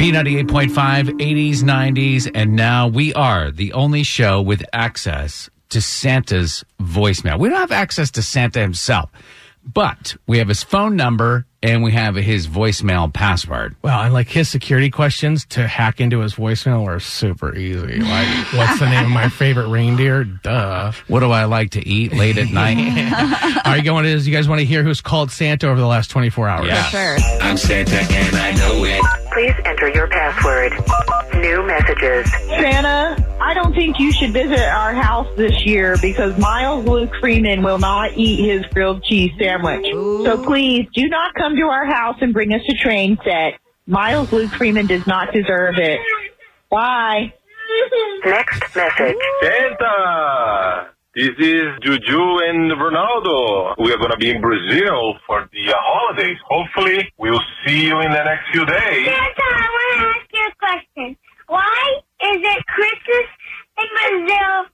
B98.5, 80s, 90s, and now we are the only show with access to Santa's voicemail. We don't have access to Santa himself, but we have his phone number and we have his voicemail password. Well, and like his security questions to hack into his voicemail are super easy. Like, what's the name of my favorite reindeer? Duh. What do I like to eat late at night? Are you going to, you guys want to hear who's called Santa over the last 24 hours? Yeah. Sure. I'm Santa and I know it. Please enter your password. New messages. Santa, I don't think you should visit our house this year because Miles Luke Freeman will not eat his grilled cheese sandwich. So please do not come to our house and bring us a train set. Miles Luke Freeman does not deserve it. Bye. Next message. Santa! This is Juju and Ronaldo. We are going to be in Brazil for the uh, holidays. Hopefully, we'll see you in the next few days. Santa, I want to ask you a question. Why is it Christmas in Brazil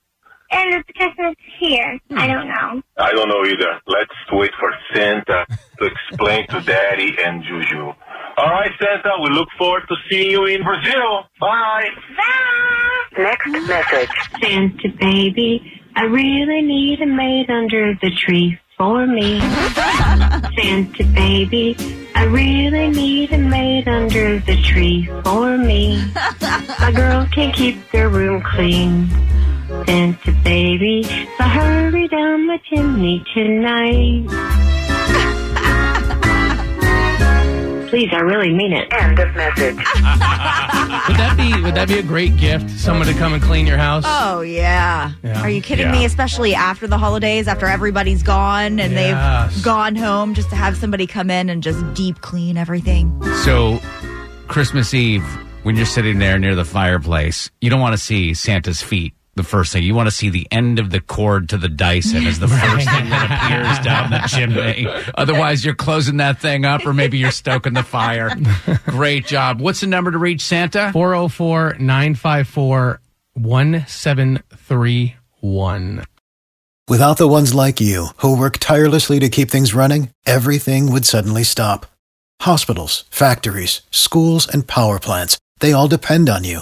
and it's Christmas here? I don't know. I don't know either. Let's wait for Santa to explain to Daddy and Juju. All right, Santa, we look forward to seeing you in Brazil. Bye. Bye. Next message. Santa baby, I really need a maid under the tree for me. Santa baby, I really need a maid under the tree for me. My girl can't keep their room clean. Santa baby, so hurry down my chimney tonight. Please, I really mean it. End of message. Would that be, would that be a great gift? Someone to come and clean your house? Oh yeah. Yeah. Are you kidding Yeah. me? Especially after the holidays, after everybody's gone and Yes. they've gone home, just to have somebody come in and just deep clean everything. So, Christmas Eve, when you're sitting there near the fireplace, you don't want to see Santa's feet. The first thing you want to see the end of the cord to the Dyson is the first thing that appears down the chimney. Otherwise, you're closing that thing up, or maybe you're stoking the fire. Great job. What's the number to reach Santa? 404 954 1731. Without the ones like you, who work tirelessly to keep things running, everything would suddenly stop. Hospitals, factories, schools, and power plants, they all depend on you.